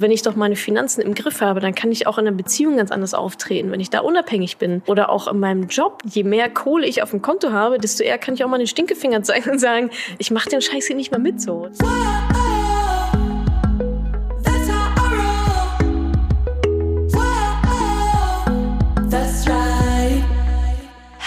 Wenn ich doch meine Finanzen im Griff habe, dann kann ich auch in einer Beziehung ganz anders auftreten, wenn ich da unabhängig bin. Oder auch in meinem Job, je mehr Kohle ich auf dem Konto habe, desto eher kann ich auch mal den Stinkefinger zeigen und sagen, ich mache den Scheiß hier nicht mehr mit so.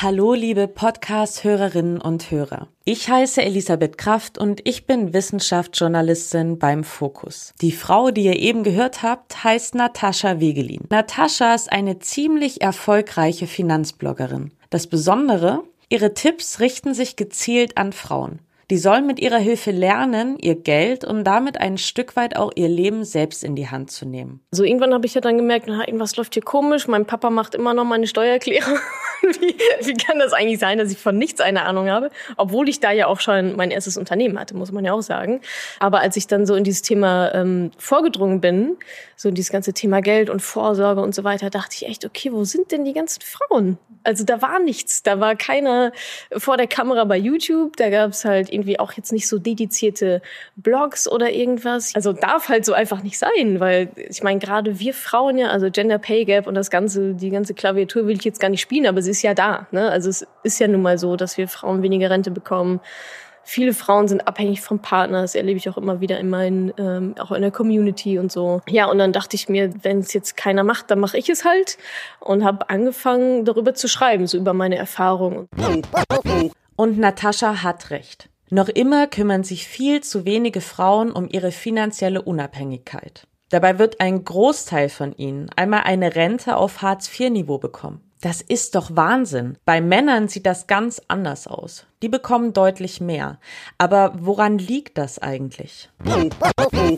Hallo, liebe Podcast-Hörerinnen und Hörer. Ich heiße Elisabeth Kraft und ich bin Wissenschaftsjournalistin beim Fokus. Die Frau, die ihr eben gehört habt, heißt Natascha Wegelin. Natascha ist eine ziemlich erfolgreiche Finanzbloggerin. Das Besondere, ihre Tipps richten sich gezielt an Frauen. Die sollen mit ihrer Hilfe lernen, ihr Geld und damit ein Stück weit auch ihr Leben selbst in die Hand zu nehmen. So irgendwann habe ich ja dann gemerkt, na, irgendwas läuft hier komisch. Mein Papa macht immer noch meine Steuererklärung. Wie, wie kann das eigentlich sein, dass ich von nichts eine Ahnung habe? Obwohl ich da ja auch schon mein erstes Unternehmen hatte, muss man ja auch sagen. Aber als ich dann so in dieses Thema ähm, vorgedrungen bin, so in dieses ganze Thema Geld und Vorsorge und so weiter, dachte ich echt, okay, wo sind denn die ganzen Frauen? Also da war nichts. Da war keiner vor der Kamera bei YouTube. Da gab es halt irgendwie auch jetzt nicht so dedizierte Blogs oder irgendwas. Also darf halt so einfach nicht sein, weil ich meine, gerade wir Frauen ja, also Gender Pay Gap und das ganze, die ganze Klaviatur will ich jetzt gar nicht spielen, aber sie ist ja da. Ne? Also es ist ja nun mal so, dass wir Frauen weniger Rente bekommen. Viele Frauen sind abhängig vom Partner, das erlebe ich auch immer wieder in meinen, ähm, auch in der Community und so. Ja, und dann dachte ich mir, wenn es jetzt keiner macht, dann mache ich es halt und habe angefangen, darüber zu schreiben, so über meine Erfahrungen. Und Natascha hat recht. Noch immer kümmern sich viel zu wenige Frauen um ihre finanzielle Unabhängigkeit. Dabei wird ein Großteil von ihnen einmal eine Rente auf Hartz-IV-Niveau bekommen. Das ist doch Wahnsinn. Bei Männern sieht das ganz anders aus. Die bekommen deutlich mehr. Aber woran liegt das eigentlich?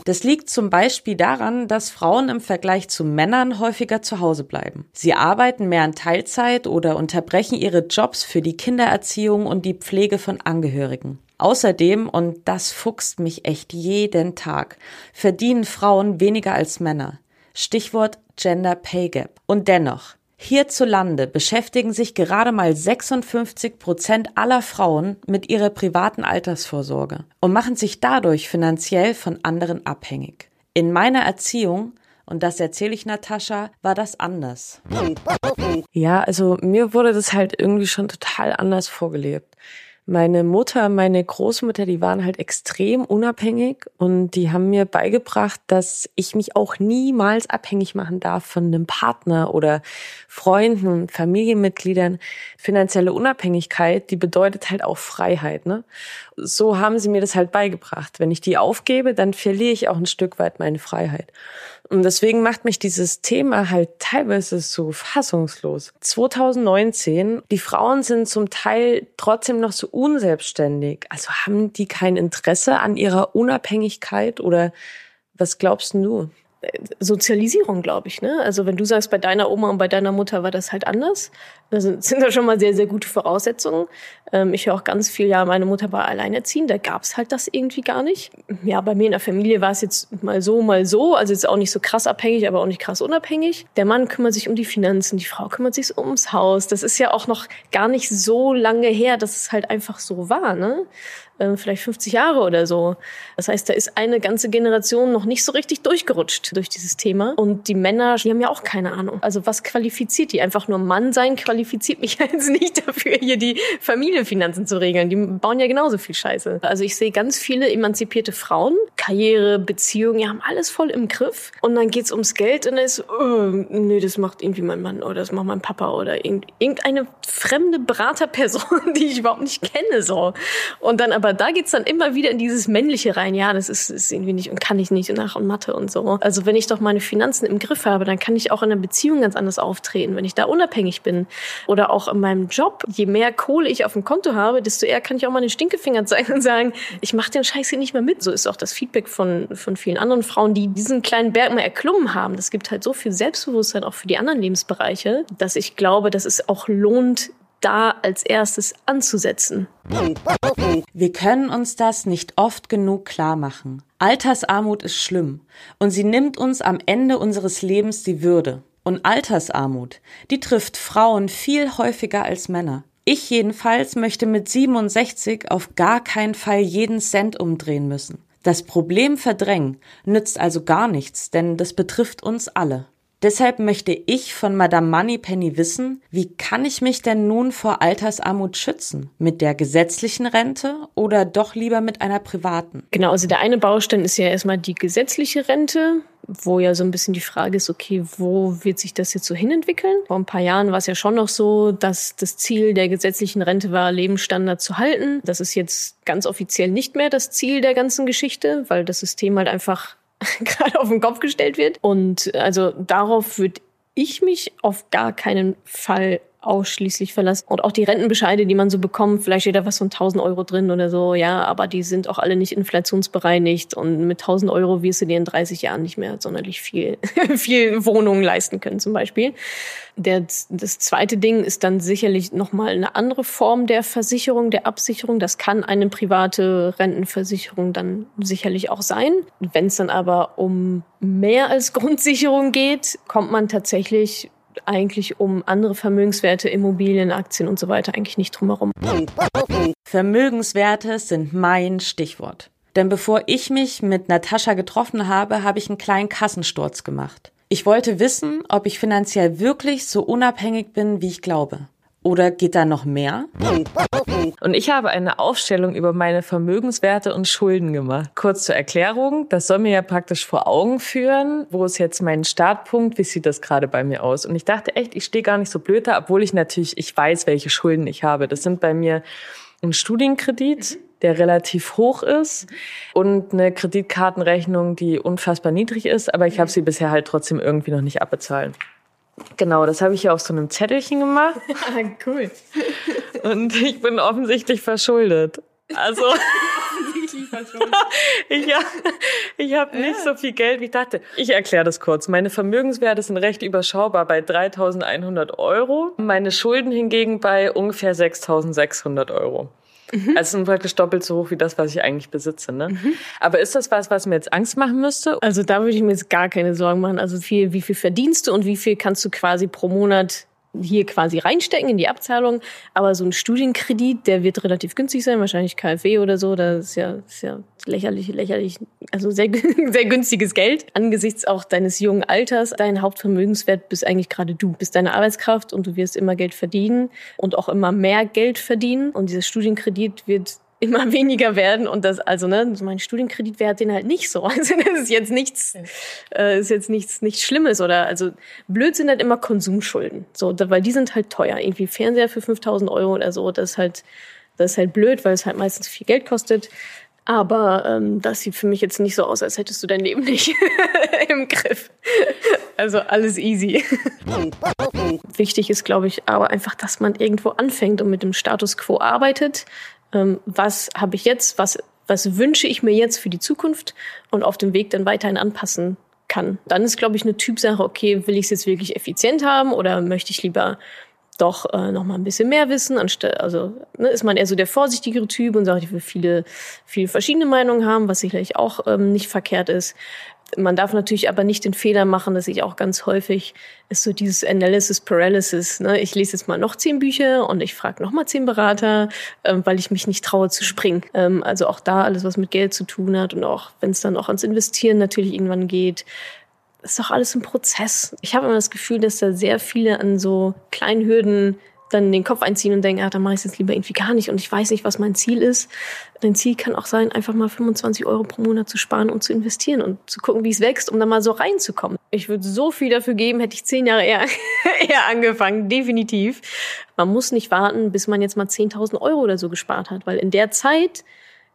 Das liegt zum Beispiel daran, dass Frauen im Vergleich zu Männern häufiger zu Hause bleiben. Sie arbeiten mehr in Teilzeit oder unterbrechen ihre Jobs für die Kindererziehung und die Pflege von Angehörigen. Außerdem, und das fuchst mich echt jeden Tag, verdienen Frauen weniger als Männer. Stichwort Gender Pay Gap. Und dennoch, Hierzulande beschäftigen sich gerade mal 56 Prozent aller Frauen mit ihrer privaten Altersvorsorge und machen sich dadurch finanziell von anderen abhängig. In meiner Erziehung und das erzähle ich Natascha, war das anders. Ja, also mir wurde das halt irgendwie schon total anders vorgelebt meine Mutter, meine Großmutter, die waren halt extrem unabhängig und die haben mir beigebracht, dass ich mich auch niemals abhängig machen darf von einem Partner oder Freunden und Familienmitgliedern. Finanzielle Unabhängigkeit, die bedeutet halt auch Freiheit, ne? So haben sie mir das halt beigebracht. Wenn ich die aufgebe, dann verliere ich auch ein Stück weit meine Freiheit. Und deswegen macht mich dieses Thema halt teilweise so fassungslos. 2019, die Frauen sind zum Teil trotzdem noch so unselbstständig. Also haben die kein Interesse an ihrer Unabhängigkeit oder was glaubst du? Sozialisierung, glaube ich. Ne? Also wenn du sagst, bei deiner Oma und bei deiner Mutter war das halt anders, das sind, da schon mal sehr, sehr gute Voraussetzungen. Ähm, ich höre auch ganz viel, ja, meine Mutter war alleinerziehend, da gab es halt das irgendwie gar nicht. Ja, bei mir in der Familie war es jetzt mal so, mal so, also jetzt auch nicht so krass abhängig, aber auch nicht krass unabhängig. Der Mann kümmert sich um die Finanzen, die Frau kümmert sich ums Haus. Das ist ja auch noch gar nicht so lange her, dass es halt einfach so war. Ne? Ähm, vielleicht 50 Jahre oder so. Das heißt, da ist eine ganze Generation noch nicht so richtig durchgerutscht durch dieses Thema. Und die Männer, die haben ja auch keine Ahnung. Also was qualifiziert die? Einfach nur Mann sein qualifiziert mich jetzt nicht dafür, hier die Familienfinanzen zu regeln. Die bauen ja genauso viel Scheiße. Also ich sehe ganz viele emanzipierte Frauen, Karriere, Beziehungen, die haben alles voll im Griff. Und dann geht's ums Geld und dann ist, oh, nee, das macht irgendwie mein Mann oder das macht mein Papa oder irgendeine fremde Beraterperson, die ich überhaupt nicht kenne, so. Und dann aber da geht's dann immer wieder in dieses Männliche rein. Ja, das ist, ist irgendwie nicht und kann ich nicht und nach und Mathe und so. Also wenn ich doch meine Finanzen im Griff habe, dann kann ich auch in einer Beziehung ganz anders auftreten, wenn ich da unabhängig bin. Oder auch in meinem Job. Je mehr Kohle ich auf dem Konto habe, desto eher kann ich auch mal den Stinkefinger zeigen und sagen, ich mache den Scheiß hier nicht mehr mit. So ist auch das Feedback von, von vielen anderen Frauen, die diesen kleinen Berg mal erklommen haben. Das gibt halt so viel Selbstbewusstsein auch für die anderen Lebensbereiche, dass ich glaube, dass es auch lohnt, da als erstes anzusetzen. Wir können uns das nicht oft genug klar machen. Altersarmut ist schlimm und sie nimmt uns am Ende unseres Lebens die Würde. Und Altersarmut, die trifft Frauen viel häufiger als Männer. Ich jedenfalls möchte mit 67 auf gar keinen Fall jeden Cent umdrehen müssen. Das Problem verdrängen nützt also gar nichts, denn das betrifft uns alle. Deshalb möchte ich von Madame Moneypenny wissen, wie kann ich mich denn nun vor Altersarmut schützen? Mit der gesetzlichen Rente oder doch lieber mit einer privaten? Genau, also der eine Baustein ist ja erstmal die gesetzliche Rente, wo ja so ein bisschen die Frage ist, okay, wo wird sich das jetzt so hinentwickeln? Vor ein paar Jahren war es ja schon noch so, dass das Ziel der gesetzlichen Rente war, Lebensstandard zu halten. Das ist jetzt ganz offiziell nicht mehr das Ziel der ganzen Geschichte, weil das System halt einfach gerade auf den Kopf gestellt wird. Und also darauf würde ich mich auf gar keinen Fall ausschließlich verlassen. Und auch die Rentenbescheide, die man so bekommt, vielleicht steht da was von 1000 Euro drin oder so, ja, aber die sind auch alle nicht inflationsbereinigt und mit 1000 Euro wirst du dir in 30 Jahren nicht mehr sonderlich viel, viel Wohnungen leisten können zum Beispiel. Der, das zweite Ding ist dann sicherlich nochmal eine andere Form der Versicherung, der Absicherung. Das kann eine private Rentenversicherung dann sicherlich auch sein. Wenn es dann aber um mehr als Grundsicherung geht, kommt man tatsächlich eigentlich um andere Vermögenswerte, Immobilien, Aktien und so weiter eigentlich nicht drumherum. Vermögenswerte sind mein Stichwort. Denn bevor ich mich mit Natascha getroffen habe, habe ich einen kleinen Kassensturz gemacht. Ich wollte wissen, ob ich finanziell wirklich so unabhängig bin, wie ich glaube. Oder geht da noch mehr? Und ich habe eine Aufstellung über meine Vermögenswerte und Schulden gemacht. Kurz zur Erklärung, das soll mir ja praktisch vor Augen führen, wo ist jetzt mein Startpunkt, wie sieht das gerade bei mir aus? Und ich dachte echt, ich stehe gar nicht so blöd da, obwohl ich natürlich, ich weiß, welche Schulden ich habe. Das sind bei mir ein Studienkredit, der relativ hoch ist und eine Kreditkartenrechnung, die unfassbar niedrig ist, aber ich habe sie bisher halt trotzdem irgendwie noch nicht abbezahlt. Genau, das habe ich ja auf so einem Zettelchen gemacht. cool. Und ich bin offensichtlich verschuldet. Also offensichtlich verschuldet. ich ja, ich habe nicht so viel Geld, wie ich dachte. Ich erkläre das kurz. Meine Vermögenswerte sind recht überschaubar bei 3.100 Euro. Meine Schulden hingegen bei ungefähr 6.600 Euro. Mhm. Also sind praktisch doppelt so hoch wie das, was ich eigentlich besitze. Ne? Mhm. Aber ist das was, was mir jetzt Angst machen müsste? Also da würde ich mir jetzt gar keine Sorgen machen. Also viel, wie viel verdienst du und wie viel kannst du quasi pro Monat hier quasi reinstecken in die Abzahlung. Aber so ein Studienkredit, der wird relativ günstig sein, wahrscheinlich KfW oder so. Das ist ja, ist ja lächerlich, lächerlich, also sehr, sehr günstiges Geld. Angesichts auch deines jungen Alters, dein Hauptvermögenswert bist eigentlich gerade du. Bist deine Arbeitskraft und du wirst immer Geld verdienen und auch immer mehr Geld verdienen. Und dieser Studienkredit wird immer weniger werden und das also ne mein Studienkredit wäre den halt nicht so also das ist jetzt nichts äh, ist jetzt nichts nichts Schlimmes oder also blöd sind halt immer Konsumschulden so weil die sind halt teuer irgendwie Fernseher für 5000 Euro oder so das ist halt das ist halt blöd weil es halt meistens viel Geld kostet aber ähm, das sieht für mich jetzt nicht so aus als hättest du dein Leben nicht im Griff. Also alles easy. Wichtig ist glaube ich aber einfach dass man irgendwo anfängt und mit dem Status quo arbeitet. Ähm, was habe ich jetzt, was, was wünsche ich mir jetzt für die Zukunft? Und auf dem Weg dann weiterhin anpassen kann. Dann ist, glaube ich, eine Typsache, okay, will ich es jetzt wirklich effizient haben oder möchte ich lieber doch äh, noch mal ein bisschen mehr wissen, anstatt also ne, ist man eher so der vorsichtigere Typ und sagt, ich will viele viele verschiedene Meinungen haben, was sicherlich auch ähm, nicht verkehrt ist. Man darf natürlich aber nicht den Fehler machen, dass ich auch ganz häufig ist so dieses Analysis Paralysis. Ne? Ich lese jetzt mal noch zehn Bücher und ich frage noch mal zehn Berater, ähm, weil ich mich nicht traue zu springen. Ähm, also auch da alles, was mit Geld zu tun hat und auch wenn es dann auch ans Investieren natürlich irgendwann geht, ist doch alles ein Prozess. Ich habe immer das Gefühl, dass da sehr viele an so kleinen Hürden dann den Kopf einziehen und denken, ah, dann mache ich es jetzt lieber irgendwie gar nicht und ich weiß nicht, was mein Ziel ist. Dein Ziel kann auch sein, einfach mal 25 Euro pro Monat zu sparen und zu investieren und zu gucken, wie es wächst, um da mal so reinzukommen. Ich würde so viel dafür geben, hätte ich zehn Jahre eher, eher angefangen, definitiv. Man muss nicht warten, bis man jetzt mal 10.000 Euro oder so gespart hat, weil in der Zeit,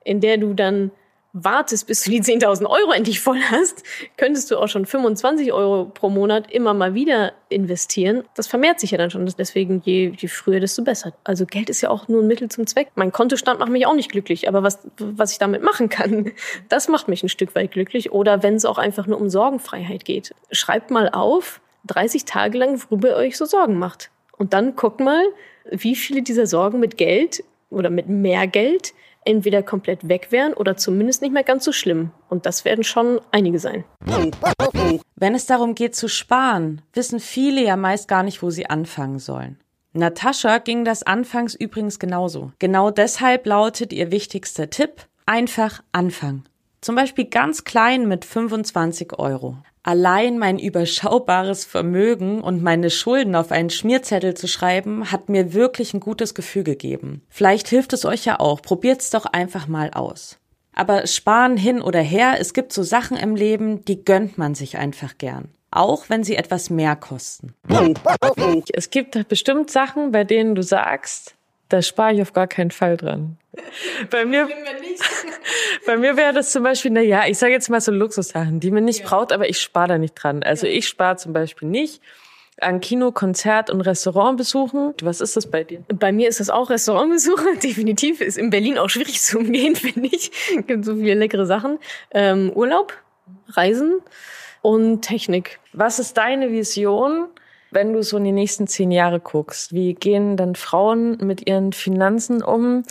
in der du dann wartest, bis du die 10.000 Euro endlich voll hast, könntest du auch schon 25 Euro pro Monat immer mal wieder investieren. Das vermehrt sich ja dann schon. Deswegen, je, je früher, desto besser. Also Geld ist ja auch nur ein Mittel zum Zweck. Mein Kontostand macht mich auch nicht glücklich, aber was, was ich damit machen kann, das macht mich ein Stück weit glücklich. Oder wenn es auch einfach nur um Sorgenfreiheit geht. Schreibt mal auf, 30 Tage lang, worüber ihr euch so Sorgen macht. Und dann guckt mal, wie viele dieser Sorgen mit Geld oder mit mehr Geld entweder komplett weg wären oder zumindest nicht mehr ganz so schlimm. Und das werden schon einige sein. Wenn es darum geht zu sparen, wissen viele ja meist gar nicht, wo sie anfangen sollen. Natascha ging das anfangs übrigens genauso. Genau deshalb lautet ihr wichtigster Tipp, einfach anfangen. Zum Beispiel ganz klein mit 25 Euro. Allein mein überschaubares Vermögen und meine Schulden auf einen Schmierzettel zu schreiben, hat mir wirklich ein gutes Gefühl gegeben. Vielleicht hilft es euch ja auch. Probiert's doch einfach mal aus. Aber sparen hin oder her, es gibt so Sachen im Leben, die gönnt man sich einfach gern. Auch wenn sie etwas mehr kosten. Es gibt bestimmt Sachen, bei denen du sagst, da spare ich auf gar keinen Fall dran. Bei mir, bei mir wäre das zum Beispiel, na ja, ich sage jetzt mal so Luxussachen, die man nicht ja. braucht, aber ich spare da nicht dran. Also ja. ich spare zum Beispiel nicht an Kino, Konzert und Restaurant besuchen. Was ist das bei dir? Bei mir ist das auch Restaurantbesuche. Definitiv ist in Berlin auch schwierig zu umgehen, finde ich. Es gibt so viele leckere Sachen. Ähm, Urlaub, Reisen und Technik. Was ist deine Vision wenn du so in die nächsten zehn Jahre guckst, wie gehen dann Frauen mit ihren Finanzen um?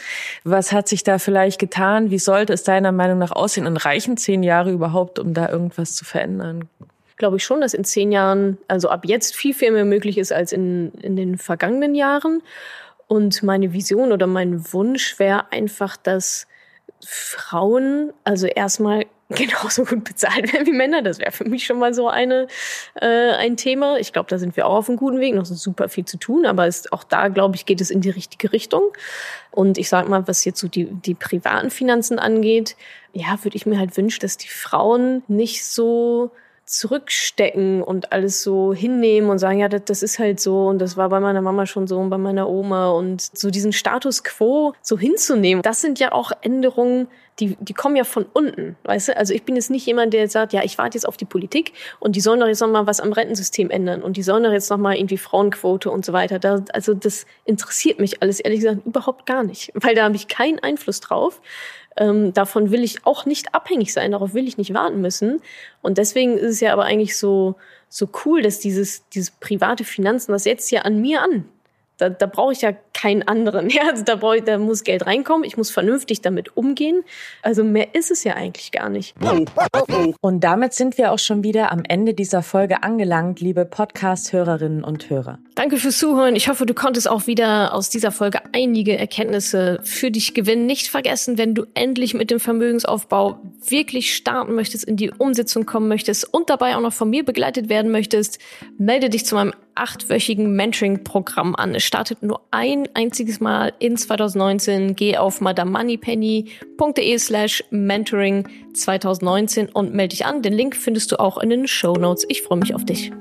Was hat sich da vielleicht getan? Wie sollte es deiner Meinung nach aussehen? Und reichen zehn Jahre überhaupt, um da irgendwas zu verändern? Glaube ich schon, dass in zehn Jahren, also ab jetzt viel, viel mehr möglich ist als in, in den vergangenen Jahren. Und meine Vision oder mein Wunsch wäre einfach, dass Frauen also erstmal genauso gut bezahlt werden wie Männer. Das wäre für mich schon mal so eine äh, ein Thema. Ich glaube, da sind wir auch auf einem guten Weg. Noch so super viel zu tun, aber ist, auch da glaube ich geht es in die richtige Richtung. Und ich sage mal, was jetzt so die die privaten Finanzen angeht, ja, würde ich mir halt wünschen, dass die Frauen nicht so zurückstecken und alles so hinnehmen und sagen, ja, das, das ist halt so und das war bei meiner Mama schon so und bei meiner Oma und so diesen Status quo so hinzunehmen. Das sind ja auch Änderungen, die, die kommen ja von unten, weißt du? Also ich bin jetzt nicht jemand, der sagt, ja, ich warte jetzt auf die Politik und die sollen doch jetzt noch mal was am Rentensystem ändern und die sollen doch jetzt noch mal irgendwie Frauenquote und so weiter. Da, also das interessiert mich alles ehrlich gesagt überhaupt gar nicht, weil da habe ich keinen Einfluss drauf. Ähm, davon will ich auch nicht abhängig sein, darauf will ich nicht warten müssen. Und deswegen ist es ja aber eigentlich so, so cool, dass dieses, dieses private Finanzen, das setzt ja an mir an. Da, da brauche ich ja keinen anderen. Ja, also da, brauche ich, da muss Geld reinkommen, ich muss vernünftig damit umgehen. Also mehr ist es ja eigentlich gar nicht. Und damit sind wir auch schon wieder am Ende dieser Folge angelangt, liebe Podcast-Hörerinnen und Hörer. Danke fürs Zuhören. Ich hoffe, du konntest auch wieder aus dieser Folge einige Erkenntnisse für dich gewinnen. Nicht vergessen, wenn du endlich mit dem Vermögensaufbau wirklich starten möchtest, in die Umsetzung kommen möchtest und dabei auch noch von mir begleitet werden möchtest, melde dich zu meinem achtwöchigen Mentoring-Programm an. Es startet nur ein einziges Mal in 2019. Geh auf madamoneypenny.de slash mentoring 2019 und melde dich an. Den Link findest du auch in den Show Notes. Ich freue mich auf dich.